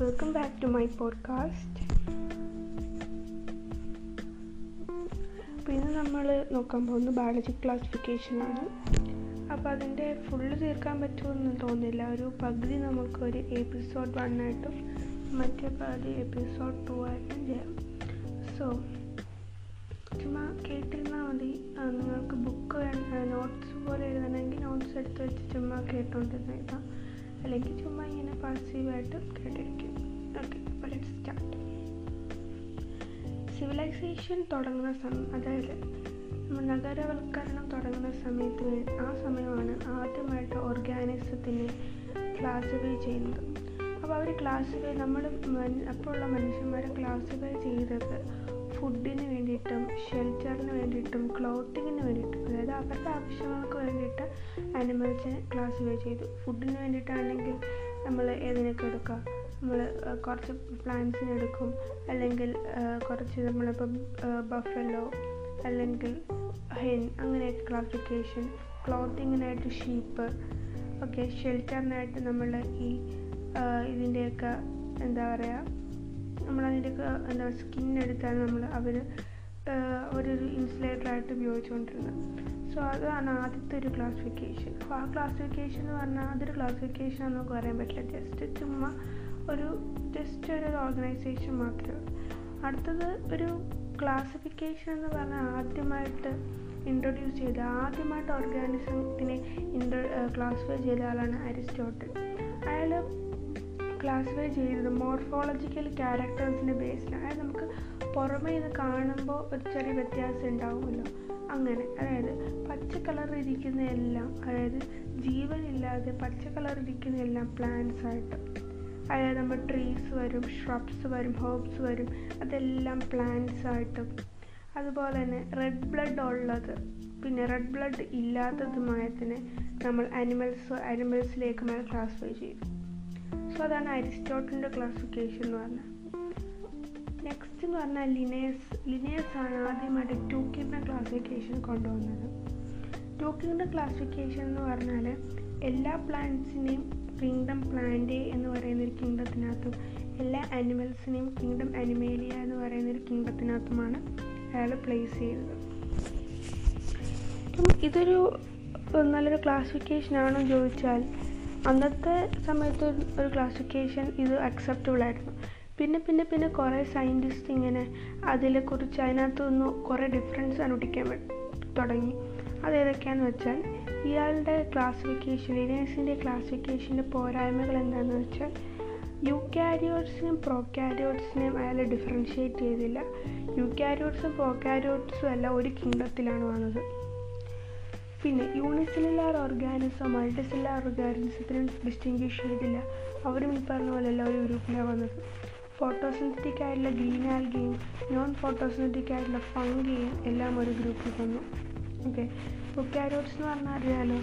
Welcome back to my podcast അപ്പോൾ ഇന്ന് നമ്മൾ നോക്കാൻ പോകുന്നത് ബയോളജി ക്ലാസിഫിക്കേഷനാണ് അപ്പോൾ അതിന്റെ ഫുള്ള് തീർക്കാൻ പറ്റുമെന്ന് തോന്നില്ല ഒരു പകുതി നമുക്കൊരു എപ്പിസോഡ് വൺ ആയിട്ടും മറ്റേ പകുതി എപ്പിസോഡ് ടു ആയിട്ടും ചെയ്യാം. സോ ചുമ്മാ കേട്ടിരുന്നാൽ മതി. നിങ്ങൾക്ക് ബുക്ക് നോട്ട്സ് പോലെ എഴുതണമെങ്കിൽ നോട്ട്സ് എടുത്ത് വെച്ച് ചുമ്മാ കേട്ടോണ്ടിരുന്നേക്കാം അല്ലെങ്കിൽ ചുമ്മാ ഇങ്ങനെ പാസീവായിട്ട് കേട്ടിരിക്കും. അപ്പോൾ സ്റ്റാർട്ട് സിവിലൈസേഷൻ തുടങ്ങുന്ന സമയം അതായത് നഗരവൽക്കരണം തുടങ്ങുന്ന സമയത്ത് ആ സമയമാണ് ആദ്യമായിട്ട് ഓർഗാനിസത്തിനെ ക്ലാസിഫൈ ചെയ്യുന്നത്. അപ്പോൾ അവർ ക്ലാസിഫൈ നമ്മൾ അപ്പോഴുള്ള മനുഷ്യന്മാർ ക്ലാസിഫൈ ചെയ്തത് ഫുഡിന് വേണ്ടിയിട്ടും ഷെൽറ്ററിന് വേണ്ടിയിട്ടും ക്ലോത്തിങ്ങിന് വേണ്ടിയിട്ടും അതായത് അവരുടെ ആവശ്യങ്ങൾക്ക് വേണ്ടിയിട്ട് ആനിമൽസിനെ ക്ലാസിഫൈ ചെയ്തു. ഫുഡിന് വേണ്ടിയിട്ടാണെങ്കിൽ നമ്മൾ ഏതിനൊക്കെ എടുക്കാം? നമ്മൾ കുറച്ച് പ്ലാന്റ്സിനെ എടുക്കും. അല്ലെങ്കിൽ കുറച്ച് നമ്മളിപ്പം ബഫലോ അല്ലെങ്കിൽ ഹെൻ അങ്ങനെയൊക്കെ ക്ലാസിഫിക്കേഷൻ ക്ലോത്തിങ്ങിനായിട്ട് ഷീപ്പ് ഓക്കെ ഷെൽറ്ററിനായിട്ട് നമ്മൾ ഈ ഇതിന്റെയൊക്കെ എന്താ പറയുക നമ്മളതിന്റെയൊക്കെ എന്താ സ്കിൻ എടുത്താണ് നമ്മൾ അവർ ഒരു ഇൻസുലേറ്ററായിട്ട് ഉപയോഗിച്ചുകൊണ്ടിരുന്നത്. സോ അതാണ് ആദ്യത്തെ ഒരു ക്ലാസിഫിക്കേഷൻ അപ്പോൾ ആ ക്ലാസിഫിക്കേഷൻ എന്ന് പറഞ്ഞാൽ അതൊരു ക്ലാസിഫിക്കേഷൻ നമുക്ക് പറയാൻ പറ്റില്ല. ജസ്റ്റ് ചുമ്മാ ഒരു ജസ്റ്റ് ഒരു ഓർഗനൈസേഷൻ മാത്രമേ അടുത്തത് ഒരു ക്ലാസിഫിക്കേഷൻ എന്ന് പറഞ്ഞാൽ ആദ്യമായിട്ട് ഇൻട്രൊഡ്യൂസ് ചെയ്ത ആദ്യമായിട്ട് ഓർഗാനിസത്തിനെ ഇൻട്രോ ക്ലാസിഫൈ ചെയ്ത ആളാണ് അരിസ്റ്റോട്ടിൽ. അയാൾ ക്ലാസിഫൈ ചെയ്തത് മോർഫോളജിക്കൽ ക്യാരക്ടേഴ്സിന്റെ ബേസിൽ അതായത് നമുക്ക് പുറമേ ഇത് കാണുമ്പോൾ ഒരു ചെറിയ വ്യത്യാസം ഉണ്ടാവുമല്ലോ. അങ്ങനെ അതായത് പച്ച കളർ ഇരിക്കുന്ന എല്ലാം അതായത് ജീവനില്ലാതെ പച്ച കളർ ഇരിക്കുന്ന എല്ലാം പ്ലാന്റ്സ് ആയിട്ട്. അതായത് നമ്മൾ ട്രീസ് വരും ഷ്രബ്സ് വരും ഹേർബ്സ് വരും അതെല്ലാം പ്ലാന്റ്സ് ആയിട്ടും. അതുപോലെ തന്നെ റെഡ് ബ്ലഡ് ഉള്ളത് പിന്നെ റെഡ് ബ്ലഡ് ഇല്ലാത്തതുമായതിനെ നമ്മൾ അനിമൽസ് അനിമൽസിലേക്ക് ക്ലാസിഫൈ ചെയ്തു സോ അതാണ് അരിസ്റ്റോട്ടിന്റെ ക്ലാസിഫിക്കേഷൻ എന്ന് പറഞ്ഞാൽ. നെക്സ്റ്റ് എന്ന് പറഞ്ഞാൽ ലിനേഴ്സ് ലിനേഴ്സ് ആണ് ആദ്യമായിട്ട് ടൂക്കിന്റെ ക്ലാസിഫിക്കേഷൻ കൊണ്ടുവന്നത്. ടൂക്കിന്റെ ക്ലാസിഫിക്കേഷൻ എന്ന് പറഞ്ഞാൽ എല്ലാ പ്ലാന്റ്സിനെയും കിങ്ഡം പ്ലാന്റേ എന്ന് പറയുന്ന ഒരു കിങ്ഡത്തിനകത്തും എല്ലാ ആനിമൽസിനെയും കിങ്ഡം അനിമേലിയ എന്ന് പറയുന്ന ഒരു കിങ്ഡത്തിനകത്തുമാണ് അയാൾ പ്ലേസ് ചെയ്തത് അപ്പം ഇതൊരു നല്ലൊരു ക്ലാസിഫിക്കേഷൻ ആണോ ചോദിച്ചാൽ അന്നത്തെ സമയത്ത് ഒരു- ക്ലാസിഫിക്കേഷൻ ഇത് അക്സെപ്റ്റബിൾ ആയിരുന്നു. പിന്നെ പിന്നെ പിന്നെ കുറേ സയന്റിസ്റ്റ് ഇങ്ങനെ അതിനെക്കുറിച്ച് അതിനകത്തുനിന്ന് കുറേ ഡിഫറൻസ് അനുഭവിക്കാൻ തുടങ്ങി. അതേതൊക്കെയാണെന്ന് വെച്ചാൽ ഇയാളുടെ ക്ലാസിഫിക്കേഷൻ ലിനേഴ്സിന്റെ ക്ലാസിഫിക്കേഷന്റെ പോരായ്മകൾ എന്താണെന്ന് വെച്ചാൽ യു കാരിയോട്സിനും പ്രോ കാരിയോട്സിനെയും അയാൾ ഡിഫറൻഷ്യേറ്റ് ചെയ്തില്ല. യു കാരിയോട്സും പ്രോ കാരിയോട്സും എല്ലാം ഒരു കിങ്ഡത്തിലാണ് വന്നത്. പിന്നെ യൂണിസെല്ലുലാർ ഓർഗാനിസം മൾട്ടിസെല്ലുലാർ ഓർഗാനിസത്തിനും ഡിസ്റ്റിങ്വിഷ് ചെയ്തില്ല. അവരും ഈ പറഞ്ഞ പോലെ എല്ലാം ഒരു ഗ്രൂപ്പിലാണ് വന്നത്. ഫോട്ടോസിന്തറ്റിക് ആയിട്ടുള്ള ഗ്രീൻ ആൽഗയും നോൺ ഫോട്ടോസിന്തറ്റിക് ആയിട്ടുള്ള ഫംഗിയും എല്ലാം ഒരു ഗ്രൂപ്പിൽ വന്നു. ഓക്കെ ബുക്കാരോട്സ് എന്ന് പറഞ്ഞാൽ അറിയാമല്ലോ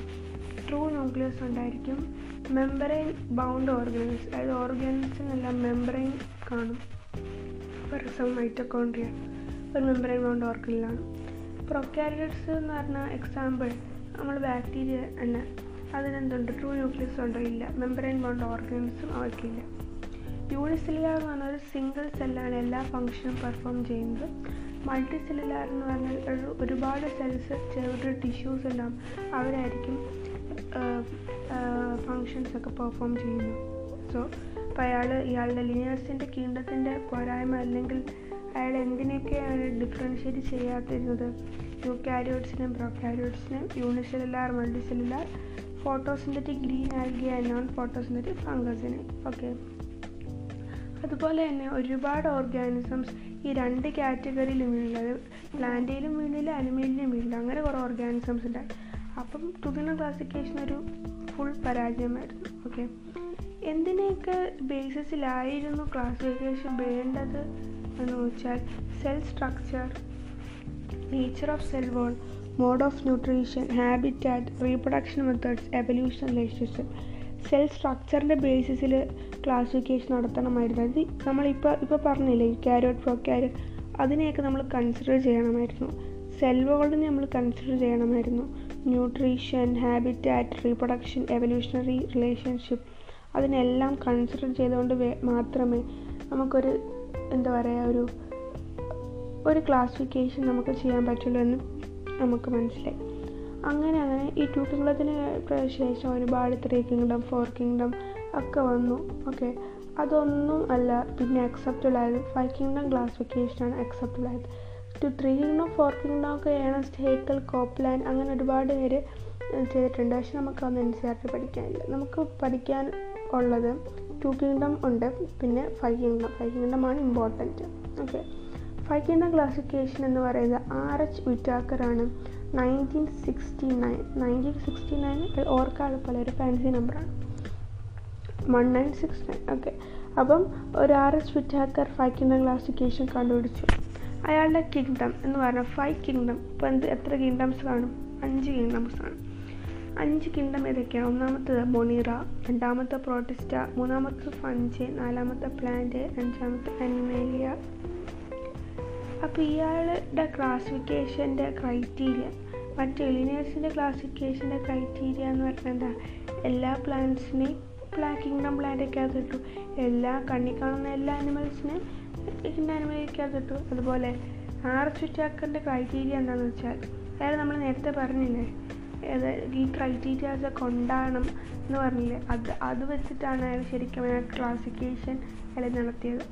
ട്രൂ ന്യൂക്ലിയസ് ഉണ്ടായിരിക്കും മെമ്പറൈൻ ബൗണ്ട് ഓർഗൻസ് അതായത് ഓർഗൻസിനെല്ലാം മെമ്പറൈൻ കാണും. ഫോർ എക്സാമ്പിൾ മൈറ്റോകോൺട്രിയ ഒരു മെമ്പറൈൻ ബൗണ്ട് ഓർഗനിലാണ് പ്രൊക്കാരിയോട്സ് എന്ന് പറഞ്ഞാൽ എക്സാമ്പിൾ നമ്മൾ ബാക്ടീരിയ തന്നെ. അതിനെന്തുണ്ട്? ട്രൂ ന്യൂക്ലിയസ് ഉണ്ടോ? ഇല്ല. മെമ്പറൈൻ ബൗണ്ട് ഓർഗൻസും അവർക്കില്ല യൂണിസെല്ലുലാർ എന്ന് പറഞ്ഞാൽ ഒരു സിംഗിൾ സെല്ലാണ് എല്ലാ ഫങ്ഷനും പെർഫോം ചെയ്യുന്നത്. മൾട്ടി സെല്ലുലാർ എന്ന് പറഞ്ഞാൽ ഒരു ഒരുപാട് സെൽസ് ചെറിയ ടിഷ്യൂസ് എല്ലാം അവരായിരിക്കും ഫങ്ഷൻസ് ഒക്കെ പെർഫോം ചെയ്യുന്നത് സോ അപ്പോൾ അയാൾ ഇയാളുടെ ലിനിയേഴ്സിന്റെ കീണ്ടത്തിന്റെ പോരായ്മ അല്ലെങ്കിൽ അയാൾ എന്തിനൊക്കെയാണ് ഡിഫറൻഷ്യേറ്റ് ചെയ്യാത്തിരുന്നത് യൂക്യാരിയോട്സിനെയും പ്രൊക്കാരിയോട്സിനെയും unicellular multicellular photosynthetic green algae non photosynthetic ഫംഗസിനെ okay അതുപോലെ തന്നെ ഒരുപാട് ഓർഗാനിസംസ് ഈ രണ്ട് കാറ്റഗറിയിലും വീണുള്ളത് പ്ലാന്റിലും വീണില്ല അനിമലിലും വീണില്ല. അങ്ങനെ കുറേ ഓർഗാനിസംസ് ഉണ്ടായി അപ്പം തുകന ക്ലാസിഫിക്കേഷൻ ഒരു ഫുൾ പരാജയമായിരുന്നു. ഓക്കെ എന്തിനെയൊക്കെ ബേസിസിലായിരുന്നു ക്ലാസിഫിക്കേഷൻ വേണ്ടത് എന്ന് വെച്ചാൽ cell structure nature of cell wall mode of nutrition habitat reproduction methods evolution relationship cell സ്ട്രക്ചറിന്റെ ബേസിസിൽ ക്ലാസിഫിക്കേഷൻ നടത്തണമായിരുന്നു. അത് നമ്മളിപ്പോൾ ഇപ്പോൾ പറഞ്ഞില്ലേ ക്യാരോട്ട് പ്രോ ക്യാരോട്ട് അതിനെയൊക്കെ നമ്മൾ കൺസിഡർ ചെയ്യണമായിരുന്നു. സെൽ നമ്മൾ കൺസിഡർ ചെയ്യണമായിരുന്നു. Nutrition habitat reproduction evolutionary relationship അതിനെല്ലാം കൺസിഡർ ചെയ്തുകൊണ്ട് മാത്രമേ നമുക്കൊരു എന്താ പറയുക ഒരു ഒരു ക്ലാസിഫിക്കേഷൻ നമുക്ക് ചെയ്യാൻ പറ്റുള്ളൂ എന്ന് നമുക്ക് മനസ്സിലായി. അങ്ങനെ അങ്ങനെ ഈ ടു ശേഷം ഒരുപാട് ത്രീ കിങ്ഡം ഫോർ കിങ്ഡം ഒക്കെ വന്നു. ഓക്കെ അതൊന്നും അല്ല. പിന്നെ അക്സെപ്റ്റബിൾ ആയത്. ഫൈവ് കിങ്ഡം ക്ലാസിഫിക്കേഷനാണ് അക്സെപ്റ്റബിൾ ആയത്. Two three kingdom four kingdom ഒക്കെ ഏണസ്റ്റ് ഹേക്കൽ കോപ്ലാൻ അങ്ങനെ ഒരുപാട് പേര് ചെയ്തിട്ടുണ്ട്. പക്ഷെ നമുക്ക് അതൊന്നും എൻ സി ആർ ടി പഠിക്കാനില്ല. നമുക്ക് പഠിക്കാൻ ഉള്ളത് ടു കിങ്ഡം ഉണ്ട്. പിന്നെ five kingdom five കിങ്ഡമാണ് important okay five kingdom classification എന്ന് പറയുന്നത് R H വിറ്റാക്കറാണ് nineteen sixty nine nineteen sixty nine ഓർക്കാതെ പോലെ ഒരു ഫാൻസി നമ്പറാണ് one nine six nine okay അപ്പം ഒരു R S Whittaker kingdom classification കണ്ടുപിടിച്ചു. അയാളുടെ കിങ്ഡം എന്ന് പറഞ്ഞാൽ ഫൈവ് കിങ്ഡം ഇപ്പോൾ എന്ത് എത്ര കിങ്ഡംസ് കാണും? അഞ്ച് കിങ്ഡംസ് ആണ്. അഞ്ച് കിങ്ഡം ഏതൊക്കെയാണ് ഒന്നാമത്തത് മൊണീറ രണ്ടാമത്തെ പ്രോട്ടിസ്റ്റ മൂന്നാമത്തെ ഫഞ്ച് നാലാമത്തെ പ്ലാന്റ് അഞ്ചാമത്തെ അനിമേലിയ അപ്പോൾ ഇയാളുടെ ക്ലാസിഫിക്കേഷന്റെ ക്രൈറ്റീരിയ മറ്റ് എലിനേഴ്സിന്റെ ക്ലാസിഫിക്കേഷന്റെ ക്രൈറ്റീരിയ എന്ന് പറഞ്ഞാൽ എന്താ? എല്ലാ പ്ലാന്റ്സിനെയും പ്ലാ കിങ്ഡം പ്ലാന്റൊക്കെ അതിട്ടു. എല്ലാ കണ്ണി കാണുന്ന എല്ലാ ആനിമൽസിനെയും കിങ്ഡം ആനിമലൊക്കെ അതിട്ടു. അതുപോലെ ആർ ചുറ്റാക്കറിന്റെ ക്രൈറ്റീരിയ എന്താണെന്ന് വെച്ചാൽ അതായത് നമ്മൾ നേരത്തെ പറഞ്ഞില്ലേ ഈ ക്രൈറ്റീരിയാസ് ഉണ്ടാകണം എന്ന് പറഞ്ഞില്ലേ അത് അത് വെച്ചിട്ടാണ് അയാൾ ശരിക്കും അയാൾ ക്ലാസിഫിക്കേഷൻ അയാൾ നടത്തിയത്.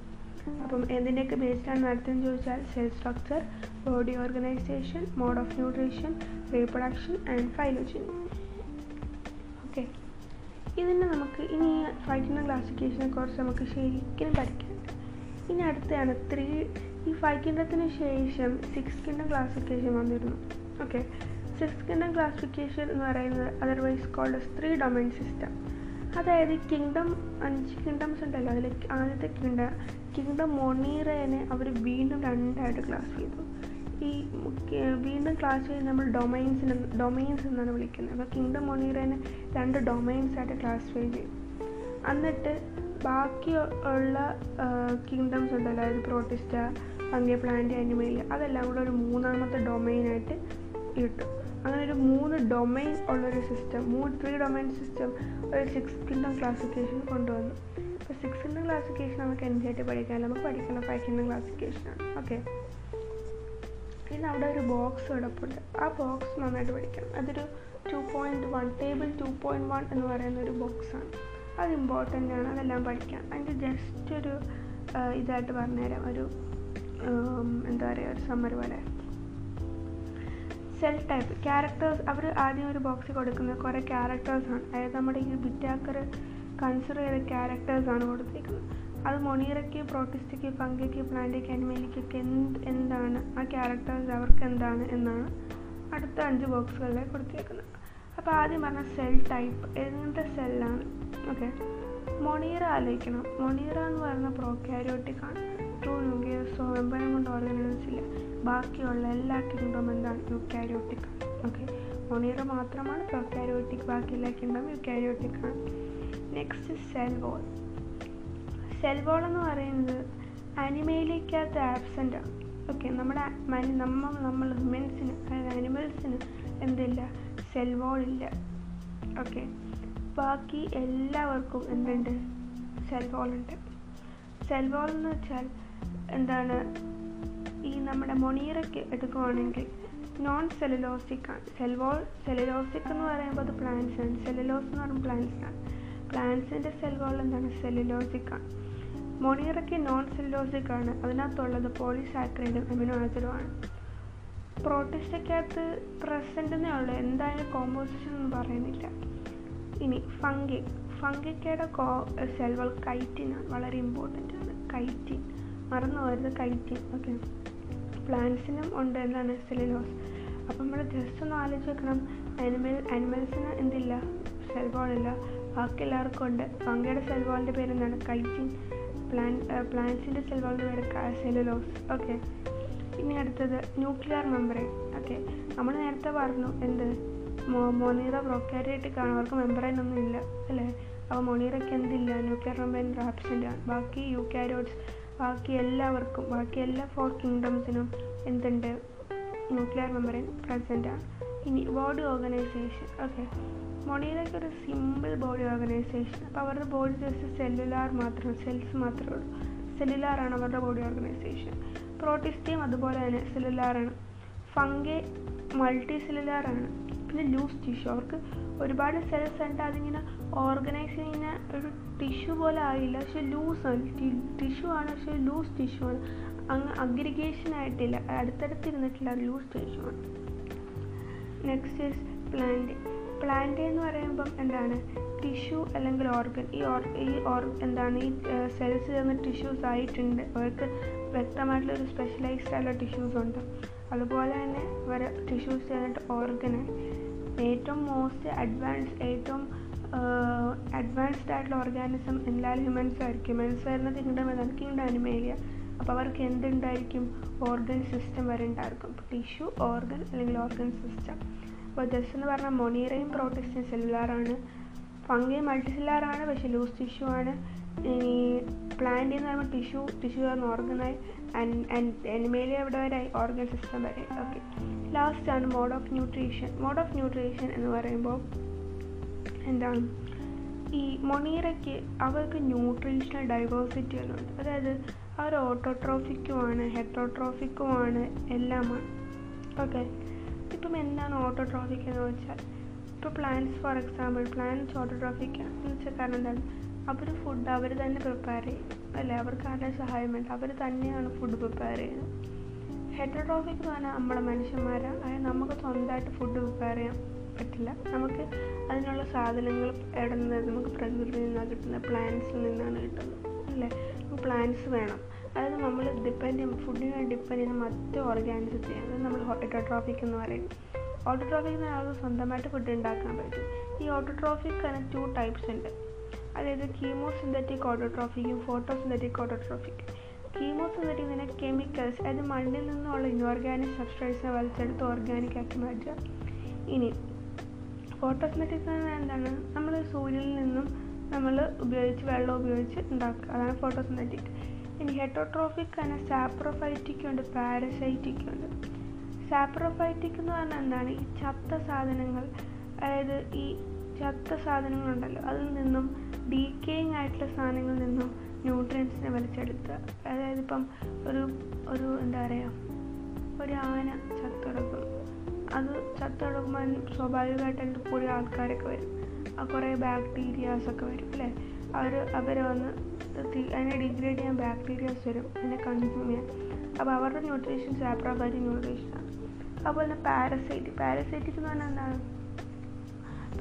അപ്പം എന്തിന്റെയൊക്കെ ബേസ്ഡാണ് നടത്തിയെന്ന് ചോദിച്ചാൽ cell structure body organisation mode of nutrition reproduction and phylogeny okay ഇതിന് നമുക്ക് ഇനി ഫൈറ്റിന്റെ ക്ലാസിഫിക്കേഷനെ കുറിച്ച് നമുക്ക് ശരിക്കും പഠിക്കാനുണ്ട്. ഇനി അടുത്തതാണ് ത്രീ ഈ ഫൈവ് കിൻഡത്തിന് ശേഷം സിക്സ് കിണ്ടം ക്ലാസിഫിക്കേഷൻ വന്നിരുന്നു. ഓക്കെ സിക്സ് കിണ്ടം ക്ലാസിഫിക്കേഷൻ എന്ന് പറയുന്നത് otherwise called three domain system അതായത് കിങ്ഡം അഞ്ച് കിങ്ഡംസ് ഉണ്ടല്ലോ. അതിൽ ആദ്യത്തെ കിങ്ഡം കിങ്ഡം മൊണീറേനെ അവർ വീണ്ടും രണ്ടായിട്ട് ക്ലാസ് ചെയ്തു. ഈ വീണ്ടും ക്ലാസ് ചെയ്ത് നമ്മൾ ഡൊമൈൻസിന് ഡൊമൈൻസ് എന്നാണ് വിളിക്കുന്നത്. അപ്പോൾ കിങ്ഡം മൊണീറേനെ രണ്ട് ഡൊമൈൻസ് ആയിട്ട് ക്ലാസിഫൈ ചെയ്യും. എന്നിട്ട് ബാക്കി ഉള്ള കിങ്ഡംസ് ഉണ്ടല്ലോ. അതായത് പ്രോട്ടിസ്റ്റ ഫംഗി പ്ലാന്റ് അനിമയിൽ അതെല്ലാം കൂടെ ഒരു മൂന്നാമത്തെ ഡൊമൈനായിട്ട് കിട്ടും. അങ്ങനെ ഒരു മൂന്ന് ഡൊമൈൻ ഉള്ളൊരു സിസ്റ്റം മൂന്ന് ത്രീ ഡൊമൈൻ സിസ്റ്റം ഒരു സിക്സ് കിങ്ഡം ക്ലാസിഫിക്കേഷൻ കൊണ്ടുവന്നു. അപ്പോൾ സിക്സ് കിങ്ഡം ക്ലാസിഫിക്കേഷൻ നമുക്ക് ആയിട്ട് പഠിക്കാൻ നമുക്ക് പഠിക്കുന്ന ഫൈവ് കിങ്ഡം ക്ലാസിഫിക്കേഷനാണ് ഓക്കെ ഇന്ന് അവിടെ ഒരു ബോക്സ് കിടപ്പുണ്ട്. ആ ബോക്സ് നന്നായിട്ട് പഠിക്കണം. അതൊരു two point one table two point one എന്ന് പറയുന്ന ഒരു ബോക്സാണ് അത് ഇമ്പോർട്ടന്റ് ആണ്. അതെല്ലാം പഠിക്കാൻ അതിന്റെ ജസ്റ്റ് ഒരു ഇതായിട്ട് പറഞ്ഞുതരാം. ഒരു എന്താ പറയുക ഒരു സമ്മർ പോലെ. സെൽ ടൈപ്പ് ക്യാരക്ടേഴ്സ് അവർ ആദ്യം ഒരു ബോക്സിൽ കൊടുക്കുന്നത് കുറേ ക്യാരക്ടേഴ്സാണ് അതായത് നമ്മുടെ ഈ ബിറ്റാക്കർ കൺസിഡർ ചെയ്ത ക്യാരക്ടേഴ്സാണ് കൊടുത്തിരിക്കുന്നത്. അത് മൊണീറയ്ക്ക് പ്രോട്ടിസ്റ്റയ്ക്ക് പങ്കയ്ക്ക് പ്ലാന്റയ്ക്ക് അനിമലിക്കൊക്കെ എന്ത് എന്താണ് ആ ക്യാരക്ടേഴ്സ് അവർക്ക് എന്താണ് എന്നാണ് അടുത്ത അഞ്ച് ബോക്സുകളിൽ കൊടുത്തിരിക്കുന്നത് അപ്പോൾ ആദ്യം പറഞ്ഞ സെൽ ടൈപ്പ് എങ്ങനത്തെ സെല്ലാണ് ഓക്കെ മൊണീറ ആലോചിക്കണം. മൊണീറ എന്ന് പറയുന്ന പ്രോക്യാരിയോട്ടിക് ആണ്. ട്രൂ ന്യൂക്ലിയസോ എംബയം കൊണ്ട് ഓർഗനൈസ് ഇല്ല. ബാക്കിയുള്ള എല്ലാ കിങ്ഡം എന്താണ്? യുക്കാരിയോട്ടിക് ആണ്. ഓക്കെ മൊണീറ മാത്രമാണ് പ്രൊക്കാരിയോട്ടിക് ബാക്കി എല്ലാ കിങ്ഡം യുക്കാരിയോട്ടിക് ആണ്. Next cell wall cell wall എന്ന് പറയുന്നത് അനിമയിലേക്കകത്ത് ആബ്സെന്റ്. ആണ് ഓക്കെ നമ്മുടെ നമ്മൾ നമ്മൾ ഹ്യൂമൻസിന് അതായത് അനിമൽസിന് എന്തില്ല? സെൽ വോൾ ഇല്ല ഓക്കെ ബാക്കി എല്ലാവർക്കും എന്തുണ്ട്? സെൽ വോൾ ഉണ്ട് സെൽ വോൾ എന്ന് വെച്ചാൽ എന്താണ്? ഈ നമ്മുടെ മൊണീറയ്ക്ക് എടുക്കുവാണെങ്കിൽ നോൺ സെലുലോസിക് ആണ്. സെൽവോൾ സെലുലോസിക് എന്ന് പറയുമ്പോൾ അത് പ്ലാന്റ്സ് ആണ്. സെലുലോസ് എന്ന് പറയുമ്പോൾ പ്ലാന്റ്സ് ആണ്. പ്ലാന്റ്സിന്റെ സെൽവോൾ എന്താണ്? സെലുലോസിക് ആണ്. മൊണീറയ്ക്ക് നോൺ സെല്ലോസിക് ആണ്. അതിനകത്തുള്ളത് പോളിസാക്രൈഡും അമിനോ ആസിഡും ആണ് പ്രോട്ടിസ്റ്റയ്ക്കകത്ത് പ്രസന്റ് എന്നേ ഉള്ളൂ. എന്തായാലും കോമ്പോസിഷൻ ഒന്നും പറയുന്നില്ല. ഇനി ഫംഗി ഫംഗിക്കയുടെ കോ സെൽവൾ കൈറ്റിനാണ് വളരെ ഇമ്പോർട്ടന്റ് ആണ്. കൈറ്റിൻ മറന്നു പോകരുത് കൈറ്റിൻ ഓക്കെ പ്ലാന്റ്സിനും ഉണ്ട് എന്താണ് സെല്ലുലോസ്. അപ്പം നമ്മൾ ജസ്റ്റ് ഒന്ന് ആലോചിച്ച് വെക്കണം അനിമൽ അനിമൽസിന് എന്തില്ല? സെൽവോളില്ല ബാക്കി എല്ലാവർക്കും ഉണ്ട്. ഫംഗിയുടെ സെൽവോളിന്റെ പേര് എന്താണ് കൈറ്റിൻ പ്ലാൻ പ്ലാന്റ്സിന്റെ സെല്ലുകളുടെ പേര് സെല്ലുലോസ് ഓക്കെ ഇനി അടുത്തത് ന്യൂക്ലിയർ മെമ്പറൈൻ ഓക്കെ നമ്മൾ നേരത്തെ പറഞ്ഞു എന്ത്? മോ മോനീറ പ്രൊക്കാരിയായിട്ടൊക്കെ കാണും അവർക്ക് മെമ്പറൈൻ ഒന്നും ഇല്ല അല്ലേ? അപ്പോൾ മൊണീറയ്ക്ക് എന്തില്ല? ന്യൂക്ലിയർ മെമ്പറൈൻ ആബ്സെന്റ് ആണ്. ബാക്കി യു കാരോട്സ് ബാക്കി എല്ലാവർക്കും ബാക്കി എല്ലാ ഫോർ കിങ്ഡംസിനും എന്തുണ്ട്? ന്യൂക്ലിയർ മെമ്പറൈൻ പ്രസന്റ് ആണ്. ഇനി ബോഡി ഓർഗനൈസേഷൻ ഓക്കെ മൊണീറയ്ക്ക് ഒരു സിമ്പിൾ ബോഡി ഓർഗനൈസേഷൻ അപ്പോൾ അവരുടെ ബോഡി ജസ്റ്റ് സെല്ലുലാർ മാത്രം സെൽസ് മാത്രമേ ഉള്ളൂ. സെല്ലുലാറാണ് അവരുടെ ബോഡി ഓർഗനൈസേഷൻ പ്രോട്ടിസ്റ്റയും അതുപോലെ തന്നെ സെല്ലുലാറാണ് ഫംഗെ മൾട്ടി സെല്ലുലാറാണ് പിന്നെ ലൂസ് ടിഷ്യൂ അവർക്ക് ഒരുപാട് സെൽസ് ഉണ്ട്. അതിങ്ങനെ ഓർഗനൈസ് ചെയ്യുന്ന ഒരു ടിഷ്യൂ പോലെ ആയില്ല. പക്ഷെ ലൂസ് ടിഷ്യൂ ആണ്. പക്ഷെ ലൂസ് ടിഷ്യൂ ആണ്. അങ്ങ് അഗ്രിഗേഷൻ ആയിട്ടില്ല. അടുത്തടുത്ത് ഇരുന്നിട്ടില്ല ലൂസ് ടിഷ്യൂ ആണ്. നെക്സ്റ്റ് ഇസ് പ്ലാന്റ് പ്ലാന്റ് എന്ന് പറയുമ്പം എന്താണ്? ടിഷ്യൂ അല്ലെങ്കിൽ ഓർഗൻ. ഈ ഓർ ഈ ഓർ എന്താണ്? ഈ സെൽസ് ചേർന്ന ടിഷ്യൂസ് ആയിട്ടുണ്ട്. അവർക്ക് വ്യക്തമായിട്ടുള്ള ഒരു സ്പെഷ്യലൈസ്ഡ് ആയിട്ടുള്ള ടിഷ്യൂസ് ഉണ്ട്. അതുപോലെ തന്നെ വരെ ടിഷ്യൂസ് ചേർന്നിട്ട് ഓർഗനായി ഏറ്റവും മോസ്റ്റ് അഡ്വാൻസ് ഏറ്റവും അഡ്വാൻസ്ഡ് ആയിട്ടുള്ള ഓർഗാനിസം എല്ലാ ഹ്യൂമൻസ് ആയിരിക്കും. ഹ്യൂമൻസ് വരുന്ന കിങ്ഡം ഏതാണ് കിങ്ഡം അനിമേലിയ അപ്പോൾ അവർക്ക് എന്തുണ്ടായിരിക്കും? ഓർഗൻ സിസ്റ്റം വരെ ഉണ്ടായിരിക്കും. ടിഷ്യൂ ഓർഗൻ അല്ലെങ്കിൽ ഓർഗൻ സിസ്റ്റം അപ്പോൾ ജസ്റ്റ് എന്ന് പറഞ്ഞാൽ മൊണീറയും പ്രോട്ടിസ്റ്റും സെല്ലുലാറാണ് ഫംഗി മൾട്ടിസെല്ലാറാണ് പക്ഷേ ലൂസ് ടിഷ്യൂ ആണ്. ഇനി പ്ലാന്റ് എന്ന് പറയുമ്പോൾ ടിഷ്യൂ ടിഷ്യൂ ആണ് ഓർഗനായി എനിമേലിയ എവിടെ വരെ ഓർഗൻ സിസ്റ്റം വരെ ഓക്കെ ലാസ്റ്റ് ആണ് mode of nutrition mode of nutrition എന്ന് പറയുമ്പോൾ എന്താണ്? ഈ മൊണീറയ്ക്ക് അവർക്ക് ന്യൂട്രീഷണൽ ഡൈവേഴ്സിറ്റി എന്നുണ്ട് അതായത് അവർ ഓട്ടോട്രോഫിക്കുമാണ് ഹെറ്റോട്രോഫിക്കുമാണ് എല്ലാമാണ്. ഓക്കെ ഇപ്പം എന്താണ് ഓട്ടോട്രോഫിക് എന്ന് വെച്ചാൽ ഇപ്പോൾ plants for example plants autotrophic എന്ന് വെച്ചാൽ കാരണം എന്താണ്? അവർ ഫുഡ് അവർ തന്നെ പ്രിപ്പയർ ചെയ്യും അല്ലേ? അവർക്ക് ആരുടെ സഹായം വേണ്ട അവർ തന്നെയാണ് ഫുഡ് പ്രിപ്പയർ ചെയ്യുന്നത്. ഹെറ്ററോട്രോഫിക് എന്ന് പറഞ്ഞാൽ നമ്മളെ മനുഷ്യന്മാരാണ് അതായത് നമുക്ക് സ്വന്തമായിട്ട് ഫുഡ് പ്രിപ്പയർ ചെയ്യാൻ പറ്റില്ല. നമുക്ക് അതിനുള്ള സാധനങ്ങൾ എവിടെ നിന്ന് നമുക്ക് പ്രകൃതിയിൽ നിന്നാണ് കിട്ടുന്നത്? പ്ലാന്റ്സിൽ നിന്നാണ് കിട്ടുന്നത്. അല്ലേ? പ്ലാന്റ്സ് വേണം. അതായത് നമ്മൾ ഡിപ്പെൻഡ് ചെയ്യുമ്പോൾ ഫുഡിന് ഡിപ്പെൻഡ് ചെയ്യുന്ന മറ്റ് ഓർഗാനിസത്തെ അത് നമ്മൾ ഓട്ടോട്രോഫിക് എന്ന് പറയും ഓട്ടോട്രോഫിക് എന്ന് ആൾക്ക് സ്വന്തമായിട്ട് ഫുഡ് ഉണ്ടാക്കാൻ പറ്റും. ഈ ഓട്ടോട്രോഫിക് തന്നെ ടു ടൈപ്സ് ഉണ്ട്. അതായത് കീമോ സിന്തറ്റിക് ഓട്ടോട്രോഫിക്കും photosynthetic autotrophic chemosynthetic തന്നെ കെമിക്കൽസ് അതായത് മണ്ണിൽ നിന്നുള്ള ഇൻഓർഗാനിക് സബ്സ്ട്രൈസിനെ വലിച്ചെടുത്ത് ഓർഗാനിക് ആക്കി മാറ്റുക. ഇനി ഫോട്ടോസിന്തറ്റിക് എന്താണ്? നമ്മൾ സൂര്യനിൽ നിന്നും നമ്മൾ ഉപയോഗിച്ച് വെള്ളം ഉപയോഗിച്ച് ഉണ്ടാക്കുക. അതാണ് ഫോട്ടോസിന്തറ്റിക് ഇനി ഹെറ്റോട്രോഫിക് ആണ് സാപ്രോഫൈറ്റിക് ഉണ്ട് പാരസൈറ്റിക് ഉണ്ട് സാപ്രോഫൈറ്റിക് എന്ന് പറഞ്ഞാൽ എന്താണ്? ഈ ചത്ത സാധനങ്ങൾ അതായത് ഈ ചത്ത സാധനങ്ങളുണ്ടല്ലോ അതിൽ നിന്നും ഡീക്കേയിങ് ആയിട്ടുള്ള സാധനങ്ങളിൽ നിന്നും ന്യൂട്രിയൻസിനെ വലിച്ചെടുക്കുക. അതായത് ഇപ്പം ഒരു ഒരു എന്താ പറയുക ഒരു ആന ചത്തുടക്കും. അത് ചത്തുടക്കുമ്പോൾ സ്വാഭാവികമായിട്ട് അതിന്റെ കൂടെ ആൾക്കാരൊക്കെ വരും. ആ കുറേ ബാക്ടീരിയാസൊക്കെ വരും അല്ലേ? അവർ അവർ വന്ന് അതിനെ ഡിഗ്രേഡ് ചെയ്യാൻ ബാക്ടീരിയാസ് വരും അതിനെ കൺസ്യൂം ചെയ്യാൻ. അപ്പോൾ അവരുടെ ന്യൂട്രീഷൻ സാപ്രോഫൈറ്റിക് ന്യൂട്രീഷനാണ് അതുപോലെ തന്നെ പാരസൈറ്റ് പാരസൈറ്റിക് എന്ന് പറഞ്ഞാൽ എന്താണ്?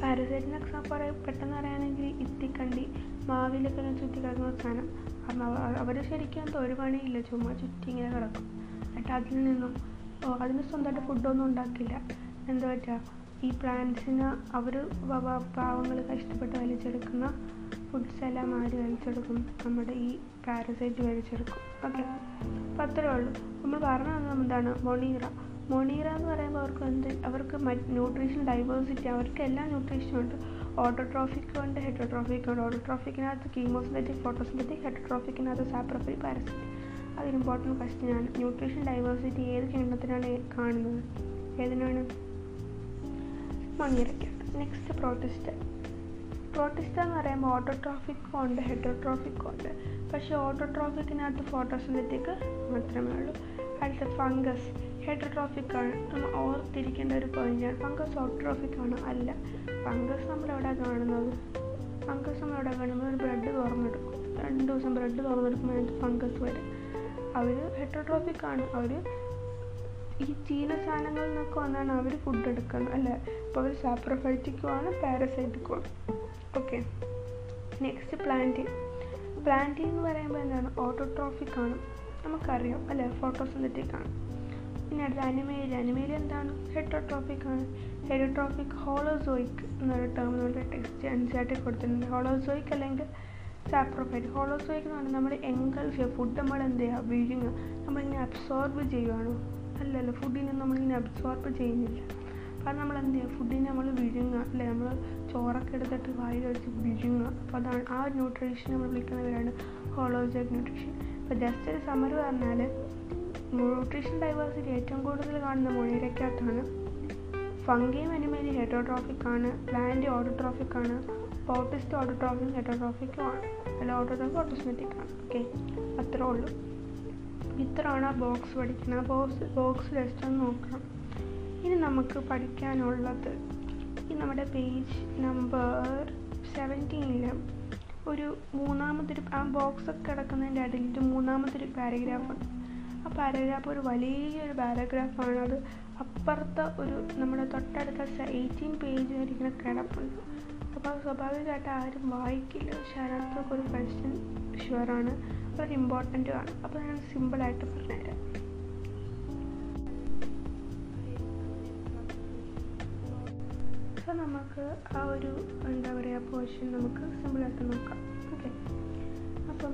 പാരസൈറ്റിന് എക്സാമ്പിൾ പെട്ടെന്ന് പറയുകയാണെങ്കിൽ ഇത്തിക്കണ്ടി മാവിലൊക്കെ ഇങ്ങനെ ചുറ്റി കിടക്കുന്ന സാധനം. കാരണം അവർ ശരിക്കും എന്തോ ഒരു പണിയില്ല ചുമ്മാ ചുറ്റി ഇങ്ങനെ കിടക്കും. എന്നിട്ട് അതിൽ നിന്നും അതിന് സ്വന്തമായിട്ട് ഫുഡൊന്നും ഉണ്ടാക്കില്ല എന്താ പറ്റുക? ഈ പ്ലാന്റ്സിന് അവർ പാവങ്ങൾ കഷ്ടപ്പെട്ട് വലിച്ചെടുക്കുന്ന ഫുഡ്സ് എല്ലാം ആര് വലിച്ചെടുക്കും. നമ്മുടെ ഈ പാരസൈറ്റ് വലിച്ചെടുക്കും. ഓക്കെ അപ്പോൾ അത്രേ ഉള്ളൂ. നമ്മൾ പറഞ്ഞു തന്നത് എന്താണ്? മൊണീറ. മൊണീറ എന്ന് പറയുമ്പോൾ അവർക്ക് എന്ത്? അവർക്ക് ന്യൂട്രീഷൻ ഡൈവേഴ്സിറ്റി അവർക്ക് എല്ലാ ന്യൂട്രീഷനും ഉണ്ട്. ഓട്ടോട്രോഫിക് ഉണ്ട് ഹെറ്റോട്രോഫിക് ഉണ്ട്. ഓട്ടോട്രോഫിക്കിനകത്ത് കീമോസിന്തറ്റിക് ഫോട്ടോസിന്തറ്റിക് ഹെറ്റോട്രോഫിക്കിനകത്ത് സാപ്രോഫിക് പാരസൈറ്റ് അത് ഇമ്പോർട്ടന്റ് ക്വസ്റ്റ്യൻ ആണ്. ന്യൂട്രീഷൻ ഡൈവേഴ്സിറ്റി ഏത് കിണ്ണത്തിനാണ് കാണുന്നത്? ഏതിനാണ്? മണിയറയ്ക്കാണ് നെക്സ്റ്റ് പ്രോട്ടിസ്റ്റ പ്രോട്ടിസ്റ്റ എന്ന് പറയുമ്പോൾ ഓട്ടോട്രോഫിക്കും ഉണ്ട് ഹെറ്റോട്രോഫിക്കും ഉണ്ട്. പക്ഷേ ഓട്ടോട്രോഫിക്കിനകത്ത് ഫോട്ടോസിന്തറ്റിക് മാത്രമേ ഉള്ളൂ. അടുത്ത ഫംഗസ് ഹെറ്റോട്രോഫിക് ആണ്. നമ്മൾ ഓർത്തിരിക്കേണ്ട ഒരു പോയിന്റാണ് ഫംഗസ് ഓട്ടോട്രോഫിക് ആണ് അല്ല. ഫംഗസ് നമ്മളെവിടെ കാണുന്നത്? ഫംഗസ് നമ്മളെവിടെ കാണുമ്പോൾ ഒരു ബ്ലഡ് തുറന്നെടുക്കും. രണ്ട് ദിവസം ബ്ലഡ് തുറന്നെടുക്കുമ്പോൾ അതിനകത്ത് ഫംഗസ് വരും. അവർ ഹെറ്റോട്രോഫിക് ആണ്. അവർ ഈ ചീന സാധനങ്ങളിൽ നിന്നൊക്കെ വന്നാണ് അവർ ഫുഡ് എടുക്കുന്നത് അല്ലേ? അപ്പോൾ അവർ സാപ്രോഫൈറ്റിക്കുമാണ് പാരസൈറ്റിക്കുമാണ് ഓക്കെ നെക്സ്റ്റ് പ്ലാന്റിങ് പ്ലാന്റിങ് എന്ന് പറയുമ്പോൾ എന്താണ്? ഓട്ടോട്രോഫിക് ആണ്. നമുക്കറിയാം അല്ലേ? ഫോട്ടോസിന്തറ്റിക് ആണ്. പിന്നെ അടുത്ത അനിമേലി അനിമേലി എന്താണ്? ഹെറ്റോട്രോഫിക് ആണ്. ഹെറ്റോട്രോഫിക് ഹോളോസോയിക് എന്നൊരു ടേം നമ്മുടെ text N C R T കൊടുത്തിട്ടുണ്ട്. ഹോളോസോയിക് അല്ലെങ്കിൽ സാപ്രോഫൈറ്റ് ഹോളോസോയിക് എന്ന് പറഞ്ഞാൽ നമ്മൾ എൻഗൾഫ് ഫുഡ് നമ്മൾ എന്ത് ചെയ്യുക? വിഴുങ്ങുക. നമ്മളിങ്ങനെ അബ്സോർബ് ചെയ്യുകയാണോ അല്ലല്ലോ ഫുഡിനെ നമ്മളിങ്ങനെ അബ്സോർബ് ചെയ്യുന്നില്ല. അപ്പം നമ്മൾ എന്ത് ചെയ്യുക ഫുഡിനെ നമ്മൾ വിഴുങ്ങുക അല്ലേ? നമ്മൾ ചോറൊക്കെ എടുത്തിട്ട് വായിൽ വെച്ച് വിഴുങ്ങുക. അപ്പോൾ അതാണ് ആ ന്യൂട്രീഷൻ നമ്മൾ വിളിക്കുന്ന പേരാണ് ഹോളോജിക് ന്യൂട്രീഷൻ അപ്പോൾ ജസ്റ്റ് ഒരു സമർ പറഞ്ഞാൽ ന്യൂട്രീഷൻ ഡൈവേഴ്സിറ്റി ഏറ്റവും കൂടുതൽ കാണുന്ന മൊണീരക്കകത്താണ് ഫംഗിയും അനിമേലി ഹെറ്റോട്രോഫിക് ആണ് പ്ലാന്റ് ഓട്ടോട്രോഫിക് ആണ് ഓട്ടിസ്റ്റ് ഓട്ടോട്രോഫിക് ഹെറ്റോട്രോഫിക്കും ആണ്. അല്ല ഓട്ടോട്രോഫിക് ഓട്ടോസ്മെറ്റിക് ആണ്. ഓക്കെ അത്രേ ഉള്ളൂ. ഇത്രയാണ് ആ ബോക്സ് പഠിക്കുന്നത്. ബോക്സ് ബോക്സ് ജസ്റ്റ് ഒന്ന് നോക്കണം. ഇനി നമുക്ക് പഠിക്കാനുള്ളത് ഈ നമ്മുടെ പേജ് നമ്പർ സെവന്റീനിൽ ഒരു മൂന്നാമതൊരു ആ ബോക്സ് ഒക്കെ കിടക്കുന്നതിന്റെ അടിയിൽ മൂന്നാമതൊരു പാരഗ്രാഫ് ഉണ്ട് ആ പാരഗ്രാഫ് ഒരു വലിയൊരു പാരഗ്രാഫാണ് അത് അപ്പുറത്തെ ഒരു നമ്മുടെ തൊട്ടടുത്ത എയ്റ്റീൻ പേജ് വരെ ഇങ്ങനെ കിടപ്പുണ്ട്. അപ്പോൾ സ്വാഭാവികമായിട്ട് ആരും വായിക്കില്ല. പക്ഷെ അതിനകത്തൊക്കെ ഒരു ക്വസ്റ്റ്യൻ ഷുവറാണ് ഒരു ഇമ്പോർട്ടന്റ് ആണ്. അപ്പോൾ ഞാൻ സിമ്പിളായിട്ട് പറഞ്ഞുതരാം. സോ നമുക്ക് ആ ഒരു എന്താ പറയുക പോർഷൻ നമുക്ക് സിമ്പിളായിട്ട് നോക്കാം. ഓക്കെ അപ്പം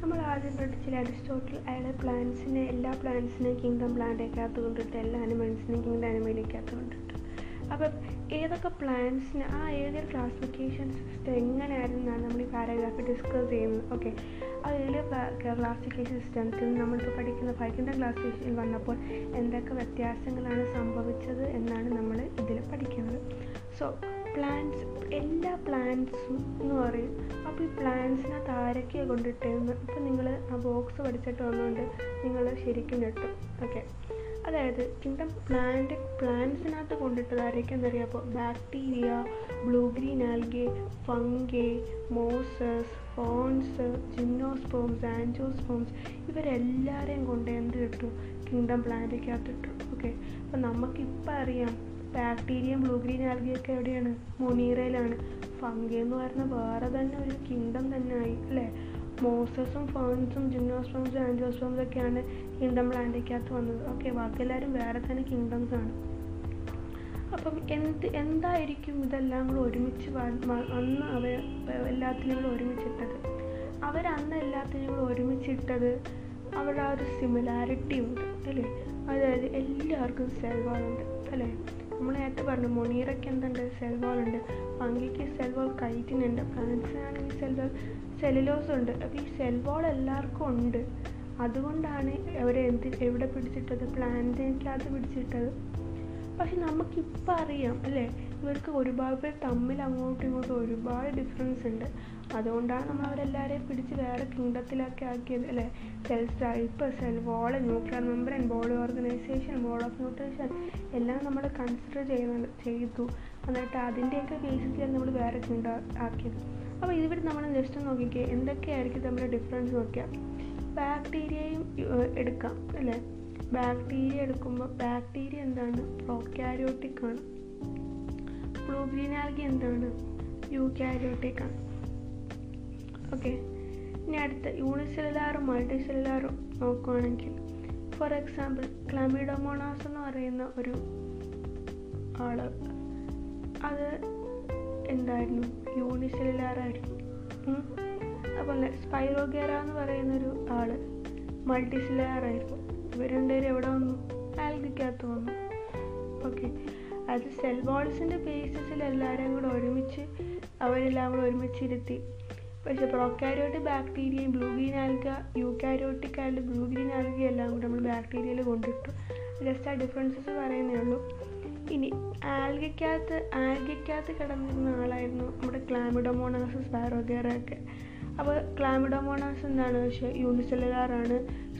നമ്മൾ ആദ്യം പഠിച്ചില്ല അരിസ്റ്റോട്ടിൽ അയാളെ പ്ലാന്റ്സിനെ എല്ലാ പ്ലാന്റ്സിനെയും കിങ്ഡം പ്ലാന്റേക്കകത്ത് കൊണ്ടിട്ട് എല്ലാ അനിമൽസിനെയും കിങ്ഡം അനിമലിക്കകത്ത് കൊണ്ടിട്ട്. അപ്പം ഏതൊക്കെ പ്ലാന്റ്സിന് ആ ഏതൊരു ക്ലാസിഫിക്കേഷൻ സിസ്റ്റം എങ്ങനെയായിരുന്നു എന്നാണ് നമ്മൾ ഈ പാരഗ്രാഫ് ഡിസ്കസ് ചെയ്യുന്നത്? ഓക്കെ ആ ഏഴ് ക്ലാസിഫിക്കേഷൻ സിസ്റ്റത്തിൽ നമ്മളിപ്പോൾ പഠിക്കുന്ന ഫൈക്കിന്റെ ക്ലാസിഫിക്കേഷൻ വന്നപ്പോൾ എന്തൊക്കെ വ്യത്യാസങ്ങളാണ് സംഭവിച്ചത് എന്നാണ് നമ്മൾ ഇതിൽ പഠിക്കുന്നത്. സോ പ്ലാന്റ്സ് എല്ലാ പ്ലാന്റ്സും എന്ന് പറയും. അപ്പോൾ ഈ പ്ലാന്റ്സിനകത്ത് ആരൊക്കെയാണ് കൊണ്ടിട്ടേന്ന്? ഇപ്പം നിങ്ങൾ ആ ബോക്സ് പഠിച്ചിട്ട് വന്നുകൊണ്ട് നിങ്ങൾ ശരിക്കും ഞെട്ടും. ഓക്കെ അതായത് കിങ്ഡം പ്ലാന്റ് പ്ലാന്റ്സിനകത്ത് കൊണ്ടിട്ടത് ആരൊക്കെയെന്നറിയാമോ bacteria blue green algae fungi mosses ferns gymnosperms angiosperms ഇവരെല്ലാവരെയും കൊണ്ട് എന്ത് കിട്ടും കിങ്ഡം പ്ലാന്റിക്കകത്ത് ഇട്ടു ഓക്കെ അപ്പം നമുക്കിപ്പോൾ അറിയാം ബാക്ടീരിയയും ബ്ലൂ ഗ്രീൻ ആൽഗിയൊക്കെ എവിടെയാണ്? മുനീറയിലാണ്. ഫംഗി എന്ന് പറയുന്ന വേറെ തന്നെ ഒരു കിങ്ഡം തന്നെ ആയി അല്ലേ? മോസസും ഫേൺസും ജിംനോസ്പോംസും ആൻജോസ്പോംസും ഒക്കെയാണ് കിങ്ഡം പ്ലാന്റിക്കകത്ത് വന്നത്. ഓക്കെ ബാക്കി എല്ലാവരും വേറെ തന്നെ കിങ്ഡംസ് ആണ്. അപ്പം എന്ത് എന്തായിരിക്കും ഇതെല്ലാം കൂടെ ഒരുമിച്ച് അന്ന് അവ എല്ലാത്തിനും കൂടെ ഒരുമിച്ചിട്ടത്? അവരന്ന് എല്ലാത്തിനും കൂടെ ഒരുമിച്ചിട്ടത് അവരുടെ ആ ഒരു സിമിലാരിറ്റി ഉണ്ട് അല്ലേ? അതായത് എല്ലാവർക്കും സെൽവാളുണ്ട് അല്ലേ? നമ്മൾ നേരത്തെ പറഞ്ഞു മൊണീറയ്ക്ക് എന്തുണ്ട്? സെൽവാൾ ഉണ്ട്. പങ്കിക്ക് സെൽവാൾ കൈറ്റിനുണ്ട് പ്ലാന്റ്സിനാണെങ്കിൽ സെൽവാൾ സെലിലോസ് ഉണ്ട്. അപ്പോൾ ഈ സെൽവാൾ എല്ലാവർക്കും ഉണ്ട്. അതുകൊണ്ടാണ് അവരെ എന്ത് എവിടെ പിടിച്ചിട്ടത്? പ്ലാന്റിനകത്ത് പിടിച്ചിട്ടത്. പക്ഷെ നമുക്കിപ്പോൾ അറിയാം അല്ലേ? ഇവർക്ക് ഒരുപാട് പേർ തമ്മിൽ അങ്ങോട്ടും ഇങ്ങോട്ടും ഒരുപാട് ഡിഫറൻസ് ഉണ്ട്. അതുകൊണ്ടാണ് നമ്മൾ അവരെല്ലാവരെയും പിടിച്ച് വേറെ കിങ്ഡത്തിലൊക്കെ ആക്കിയത് അല്ലേ? Cell type cell wall nuclear membrane body organisation board of nutrition എല്ലാം നമ്മൾ കൺസിഡർ ചെയ്യുന്നത് ചെയ്തു. എന്നിട്ട് അതിന്റെയൊക്കെ ബേസിസിലാണ് നമ്മൾ വേറെ കിങ്ഡ ആക്കിയത്. അപ്പോൾ ഇതിവിടെ നമ്മൾ ജസ്റ്റ് നോക്കിക്കേ എന്തൊക്കെയായിരിക്കും നമ്മുടെ ഡിഫറൻസ് നോക്കിയാൽ ബാക്ടീരിയയും എടുക്കാം അല്ലേ? ബാക്ടീരിയ എടുക്കുമ്പോൾ ബാക്ടീരിയ എന്താണ്? പ്രോക്യാരിയോട്ടിക് ആണ്. ബ്ലൂ ഗ്രീൻ ആൽഗി എന്താണ് യു ആണ് ഓക്കെ ഇനി അടുത്ത യൂണിസെല്ലാറും മൾട്ടി സെല്ലാറും നോക്കുകയാണെങ്കിൽ ഫോർ എക്സാമ്പിൾ ക്ലാമിഡോമോണാസ് എന്ന് പറയുന്ന ഒരു ആൾ അത് എന്തായിരുന്നു? യൂണിസെല്ലാറായിരുന്നു അതുപോലെ സ്പൈറോഗേറ എന്ന് പറയുന്നൊരു ആൾ മൾട്ടിസിലാറായിരുന്നു ഇവർ രണ്ടുപേരും എവിടെ വന്നു? ആൽഗിക്കകത്ത് വന്നു. ഓക്കെ അത് സെൽ വാൾസിന്റെ ബേസിസിൽ എല്ലാവരും കൂടെ ഒരുമിച്ച് അവരെല്ലാം കൂടെ ഒരുമിച്ചിരുത്തി. പക്ഷെ പ്രോക്കാരിയോട്ടിക് ബാക്ടീരിയയും ബ്ലൂ ഗ്രീൻ ആൽഗ യൂക്കാരിയോട്ടിക് ആയിട്ട് ബ്ലൂ ഗ്രീൻ ആൽഗ എല്ലാം കൂടെ നമ്മൾ ബാക്ടീരിയയിൽ കൊണ്ടിട്ടു. ജസ്റ്റ് ആ ഡിഫറൻസസ് പറയുന്നേ ഉള്ളൂ. ഇനി ആൽഗയ്ക്കകത്ത് ആൽഗയ്ക്കകത്ത് കിടന്നിരുന്ന ആളായിരുന്നു നമ്മുടെ ക്ലാമിഡോമോണാസസ് സ്പൈറോഗേറ ഒക്കെ. അപ്പോൾ ക്ലാമിഡോമോണാസ് എന്താണ്? പക്ഷേ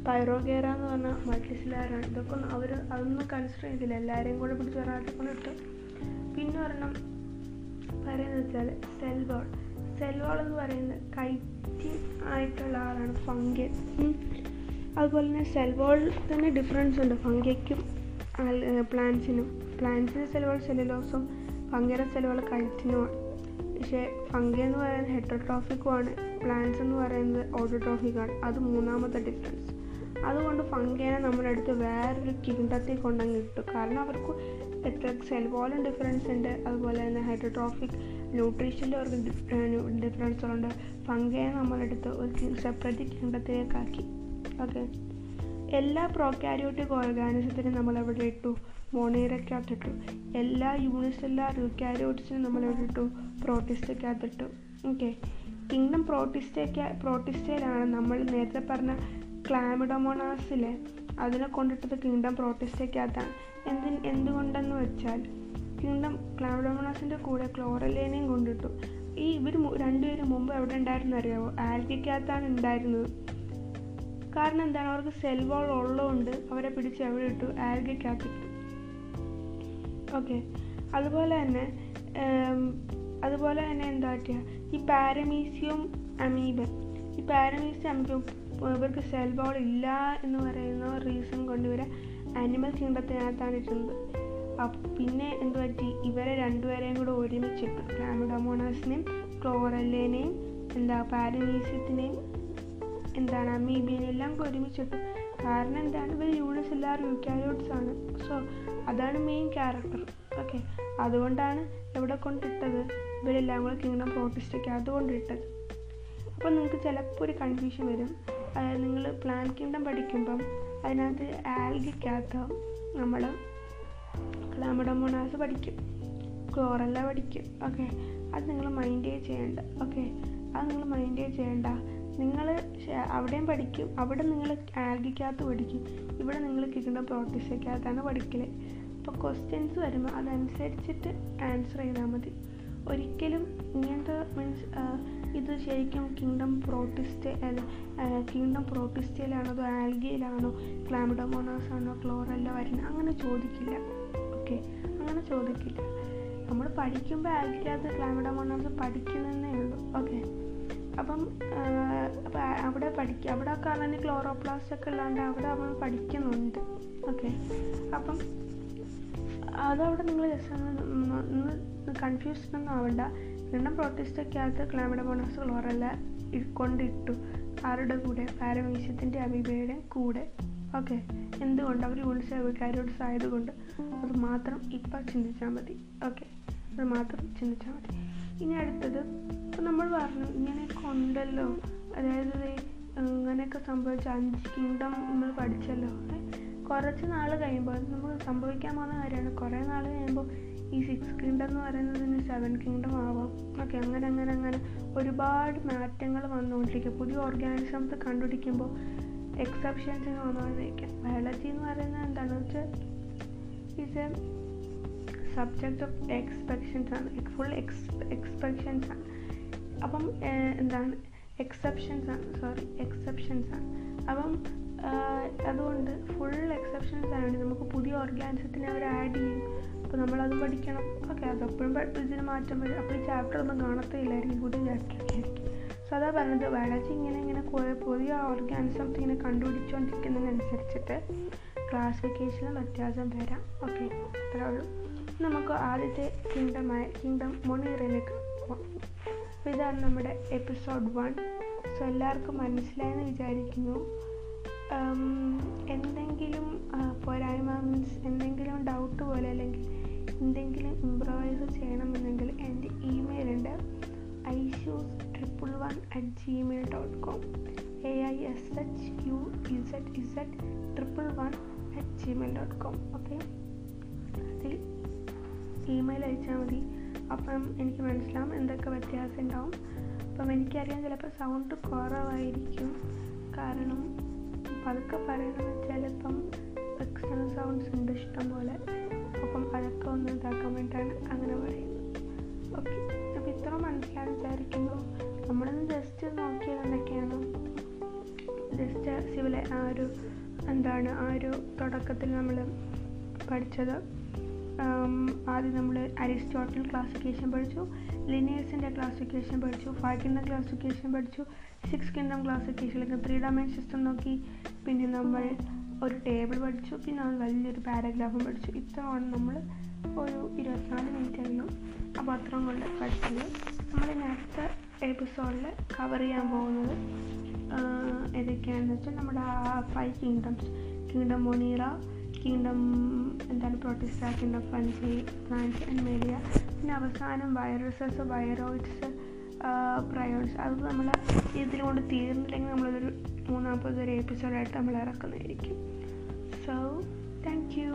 യൂണിസെല്ലുലാറാണ് സ്പൈറോഗേറ എന്ന് പറഞ്ഞാൽ മൾട്ടിസിലാരാണ് ഇതൊക്കെ അവർ അതൊന്നും കൺസിഡർ ചെയ്തില്ല. എല്ലാവരെയും കൂടെ പിടിച്ച് ഒരാളെ ഇട്ടു. പിന്നെ ഒരെണ്ണം പറയുന്നത് വെച്ചാൽ സെൽവാൾ. സെൽവാൾ എന്ന് പറയുന്നത് കൈറ്റി ആയിട്ടുള്ള ആളാണ് ഫംഗെ. അതുപോലെ തന്നെ സെൽവാൾ തന്നെ ഡിഫറൻസ് ഉണ്ട്. ഫംഗയ്ക്കും പ്ലാന്റ്സിനും. പ്ലാന്റ്സിന് സെൽവാൾ സെല്ലുലോസും ഫംഗയുടെ സെൽവാൾ കൈറ്റിനുമാണ് പക്ഷേ ഫംഗ എന്ന് പറയുന്നത് ഹെറ്റോട്രോഫിക്കുമാണ്. പ്ലാന്റ്സ് എന്ന് പറയുന്നത് ഓട്ടോട്രോഫിക്കാണ്. അത് മൂന്നാമത്തെ ഡിഫറൻസ് അതുകൊണ്ട് ഫംഗേനെ നമ്മുടെ അടുത്ത് വേറൊരു കിങ്ഡത്തിൽ കൊണ്ടങ്ങ് ഇട്ടു. കാരണം അവർക്ക് എത്ര സെൽ വോളും ഡിഫറൻസ് ഉണ്ട്. അതുപോലെ തന്നെ ഹൈഡ്രോട്രോഫിക് ന്യൂട്രീഷന്റെ അവർക്ക് ഡിഫറൻസുകളുണ്ട് ഫംഗേനെ നമ്മളെടുത്ത് ഒരു സെപ്പറേറ്റ് കിങ്ഡത്തിലേക്കാക്കി ഓക്കെ എല്ലാ പ്രോക്യാരിയോട്ടിക് ഓർഗാനിസത്തിനും നമ്മൾ എവിടെ ഇട്ടു. മോണേറയ്ക്കകത്തിട്ടു എല്ലാ യൂണിസെല്ലാർ യൂക്യാരിയോട്സിനും നമ്മൾ എവിടെ ഇട്ടു. പ്രോട്ടിസ്റ്റയ്ക്കകത്തിട്ടു ഓക്കെ കിങ്ഡം പ്രോട്ടിസ്റ്റയ്ക്ക് പ്രോട്ടിസ്റ്റയിലാണ് നമ്മൾ നേരത്തെ പറഞ്ഞ ക്ലാമിഡോമോണാസിലെ അതിനെ കൊണ്ടിട്ടത് കിങ്ഡം പ്രോട്ടിസ്റ്റയ്ക്കകത്താണ്. എന്തി എന്തുകൊണ്ടെന്ന് വെച്ചാൽ കിങ്ഡം ക്ലാമിഡോമോണാസിന്റെ കൂടെ ക്ലോറലേനെയും കൊണ്ടിട്ടു. ഈ ഇവർ രണ്ടുപേരും മുമ്പ് എവിടെ ഉണ്ടായിരുന്നു അറിയാമോ ആൽഗയ്ക്കകത്താണ് ഉണ്ടായിരുന്നത്. കാരണം എന്താണ്? അവർക്ക് സെൽ വാൾ ഉള്ളതുകൊണ്ട് അവരെ പിടിച്ച് എവിടെ ഇട്ടു? ആൽഗയ്ക്കകത്തിട്ടു. ഓക്കെ. അതുപോലെ തന്നെ അതുപോലെ തന്നെ എന്താ പറ്റുക ഈ പാരമീസിയും അമീബൻ ഈ പാരമീസ് നമുക്ക് ഇവർക്ക് സെൽ ബോൾ ഇല്ല എന്ന് പറയുന്ന റീസൺ കൊണ്ട് ഇവരെ ആനിമൽ കിങ്ഡത്തിനകത്താണ് ഇട്ടുന്നത് പിന്നെ എന്ത് പറ്റി? ഇവരെ രണ്ടുപേരെയും കൂടെ ഒരുമിച്ചിട്ടു ക്ലാമിഡോമോണാസിനെയും ക്ലോറല്ലേനെയും എന്താ പാരമീസിയത്തിനെയും എന്താണ് അമീബിയനെയും എല്ലാം ഒരുമിച്ചിട്ടു. കാരണം എന്താണ്? ഇവർ യൂണിസ് എല്ലാവരും യൂക്കാരിയോട്സ് ആണ്. സോ അതാണ് മെയിൻ ക്യാരക്ടർ ഓക്കെ അതുകൊണ്ടാണ് എവിടെ കൊണ്ടിട്ടത്. ഇവരെല്ലാം കൂടെ കിങ്ഡം പ്രോട്ടിസ്റ്റൊക്കെ അതുകൊണ്ടിട്ടത്. അപ്പോൾ നിങ്ങൾക്ക് ചിലപ്പോൾ ഒരു കൺഫ്യൂഷൻ വരും. നിങ്ങൾ പ്ലാൻ കിങ്ഡം പഠിക്കുമ്പം അതിനകത്ത് ആൽഗയ്ക്കകത്ത് നമ്മൾ ക്ലാമഡോമോണാസ് പഠിക്കും. ക്ലോറല്ല പഠിക്കും. ഓക്കെ അത് നിങ്ങൾ മൈൻഡേ ചെയ്യേണ്ട. ഓക്കെ അത് നിങ്ങൾ മൈൻഡേ ചെയ്യേണ്ട. നിങ്ങൾ അവിടെയും പഠിക്കും. അവിടെ നിങ്ങൾ ആൽഗിക്കകത്ത് പഠിക്കും. ഇവിടെ നിങ്ങൾ കിട്ടുന്ന പ്രോട്ടീസയ്ക്കകത്താണ് പഠിക്കൽ അപ്പോൾ ക്വസ്റ്റ്യൻസ് വരുമ്പോൾ അതനുസരിച്ചിട്ട് ആൻസർ ചെയ്താൽ മതി. ഒരിക്കലും ഇങ്ങനത്തെ മീൻസ് ഇത് ശരിക്കും കിങ്ഡം പ്രോട്ടിസ്റ്റ് കിങ്ഡം പ്രോട്ടിസ്റ്റയിലാണോ അതോ ആൽഗയിലാണോ ക്ലാമിഡോമോണാസ് ആണോ ക്ലോറല്ല വരുന്നത്? അങ്ങനെ ചോദിക്കില്ല. ഓക്കെ അങ്ങനെ ചോദിക്കില്ല. നമ്മൾ പഠിക്കുമ്പോൾ ആൽഗിയാത്ത ക്ലാമിഡോമോണാസ് പഠിക്കുന്നതേ ഉള്ളൂ. ഓക്കെ അപ്പം അപ്പം അവിടെ പഠിക്കുക അവിടെ കാണാൻ ക്ലോറോപ്ലാസ്റ്റ് ഒക്കെ ഉള്ളതുകൊണ്ട് അവിടെ അവൻ പഠിക്കുന്നുണ്ട്. ഓക്കെ അപ്പം അതവിടെ നിങ്ങൾ ജസ്റ്റ് ഒന്ന് ഒന്നും ആവണ്ട. രണ്ടും പ്രോട്ടിസ്റ്റൊക്കെയകത്ത് ക്ലാമിഡോമോണാസ് ക്ലോറല്ല കൊണ്ടിട്ടു ആരുടെ കൂടെ? പാരമീഷ്യത്തിന്റെ അമീബയുടെ കൂടെ. ഓക്കെ. എന്തുകൊണ്ട് അവർ യൂണിസ് കാരോട്സ് ആയതുകൊണ്ട് അത് മാത്രം ഇപ്പം ചിന്തിച്ചാൽ മതി. ഓക്കെ. അത് മാത്രം ചിന്തിച്ചാൽ മതി. ഇനി അടുത്തത് ഇപ്പം നമ്മൾ പറഞ്ഞു ഇങ്ങനെയൊക്കെ ഉണ്ടല്ലോ അതായത് ഇങ്ങനെയൊക്കെ സംഭവിച്ച അഞ്ച് കിങ്ഡം നമ്മൾ പഠിച്ചല്ലോ. കുറച്ച് നാൾ കഴിയുമ്പോൾ നമുക്ക് സംഭവിക്കാൻ പോകുന്ന കാര്യമാണ് കുറേ നാൾ കഴിയുമ്പോൾ ഈ സിക്സ് കിങ്ഡം എന്ന് പറയുന്നതിന് സെവൻ കിങ്ഡം ആവാം. ഓക്കെ അങ്ങനെ അങ്ങനെ അങ്ങനെ ഒരുപാട് മാറ്റങ്ങൾ വന്നുകൊണ്ടിരിക്കുക പുതിയ ഓർഗാനിസംസ് കണ്ടുപിടിക്കുമ്പോൾ എക്സെപ്ഷൻസ് വന്നുകൊണ്ടിരിക്കുക ബയോളജി എന്ന് പറയുന്നത് എന്താണെന്ന് വെച്ചാൽ is a subject of expectations ആണ്. ഫുൾ എക്സ് എക്സ്പെക്ഷൻസ് ആണ്. അപ്പം എന്താണ്? എക്സെപ്ഷൻസ് ആണ്. സോറി എക്സെപ്ഷൻസ് ആണ്. അപ്പം അതുകൊണ്ട് ഫുൾ എക്സെപ്ഷൻസ് ആണ്. നമുക്ക് പുതിയ ഓർഗാനിസത്തിന് അവർ ആഡ് ചെയ്യും. അപ്പോൾ നമ്മളത് പഠിക്കണം. ഓക്കെ അതെപ്പോഴും ഇതിന് മാറ്റം വരും. അപ്പോൾ ഈ ചാപ്റ്റർ ഒന്നും കാണത്തില്ലായിരിക്കും പുതിയ ചാപ്റ്റർ ആയിരിക്കും. സോ അതാ പറഞ്ഞത് ബയോളജി ഇങ്ങനെ ഇങ്ങനെ കുറേ പുതിയ ഓർഗാനിസംസ് ഇങ്ങനെ കണ്ടുപിടിച്ചുകൊണ്ടിരിക്കുന്നതിനനുസരിച്ചിട്ട് ക്ലാസിഫിക്കേഷനിൽ വ്യത്യാസം വരാം. ഓക്കെ അത്രേ ഉള്ളൂ. നമുക്ക് ആദ്യത്തെ കിങ്ഡമായ കിങ്ഡം മൊണീറയിലേക്ക് പോവാം. അപ്പോൾ ഇതാണ് നമ്മുടെ എപ്പിസോഡ് വൺ സോ എല്ലാവർക്കും മനസ്സിലായെന്ന് വിചാരിക്കുന്നു. എന്തെങ്കിലും പോരായ്മ മീൻസ് എന്തെങ്കിലും ഡൗട്ട് പോലെ അല്ലെങ്കിൽ എന്തെങ്കിലും ഇമ്പ്രവൈസ് ചെയ്യണമെന്നുണ്ടെങ്കിൽ എന്റെ ഇമെയിൽ ഉണ്ട് Aishuzz triple one at Gmail dot com A I S H U Z Z triple one at Gmail dot com okay അതിൽ ഇമെയിൽ അയച്ചാൽ മതി. അപ്പം എനിക്ക് മനസ്സിലാവും എന്തൊക്കെ വ്യത്യാസം ഉണ്ടാവും. അപ്പം എനിക്കറിയാം ചിലപ്പോൾ സൗണ്ട് കുറവായിരിക്കും. കാരണം പതുക്കെ പറയണമെന്ന് വെച്ചാൽ ഇപ്പം എക്സ്റ്റേണൽ സൗണ്ട്സ് ഉണ്ട് ഇഷ്ടം പോലെ അപ്പം അതൊക്കെ ഒന്ന് ഇതാക്കാൻ വേണ്ടിയിട്ടാണ് അങ്ങനെ പറയുന്നത്. ഓക്കെ അപ്പോൾ ഇത്ര മനസ്സിലാകാൻ വിചാരിക്കുന്നു. നമ്മളൊന്ന് ജസ്റ്റ് നോക്കിയത് എന്തൊക്കെയാണ്? ജസ്റ്റ് സിവിലെ ആ ഒരു എന്താണ് ആ ഒരു തുടക്കത്തിൽ നമ്മൾ പഠിച്ചത്. ആദ്യം നമ്മൾ അരിസ്റ്റോട്ടൽ ക്ലാസിഫിക്കേഷൻ പഠിച്ചു ലിനിയേഴ്സിന്റെ ക്ലാസിഫിക്കേഷൻ പഠിച്ചു ഫൈവ് കിങ്ഡം ക്ലാസിഫിക്കേഷൻ പഠിച്ചു സിക്സ് കിങ്ഡം അല്ലെങ്കിൽ ത്രീ ഡയമെൻഷൻ സിസ്റ്റം നോക്കി. പിന്നെ നമ്മൾ ഒരു ടേബിൾ പഠിച്ചു. പിന്നെ നമ്മൾ വലിയൊരു പാരഗ്രാഫും പഠിച്ചു. ഇത്രയാണ് നമ്മൾ ഒരു ഇരുപത്തിനാല് മിനിറ്റ് എങ്കിലും ആ പത്രം കൊണ്ട് പഠിച്ചത്. നമ്മൾ അടുത്ത എപ്പിസോഡിൽ കവർ ചെയ്യാൻ പോകുന്നത് ഏതൊക്കെയാണെന്ന് വെച്ചാൽ നമ്മുടെ ആ five kingdoms kingdom Monera kingdom എന്താണ് പ്രൊട്ടിസ്റ്റ കിങ്ഡം ഫഞ്ചി ഫ്രാൻസ് ആൻഡ് മേലിയ പിന്നെ അവസാനം വൈറസസ് വൈറോയിഡ്സ് പ്രയോൺസ് അത് നമ്മൾ ഇതിൽ കൊണ്ട് തീർന്നില്ലെങ്കിൽ നമ്മളതൊരു മൂന്നാമത്തെ ഒരു എപ്പിസോഡായിട്ട് നമ്മൾ ഇറക്കുന്നതായിരിക്കും. So thank you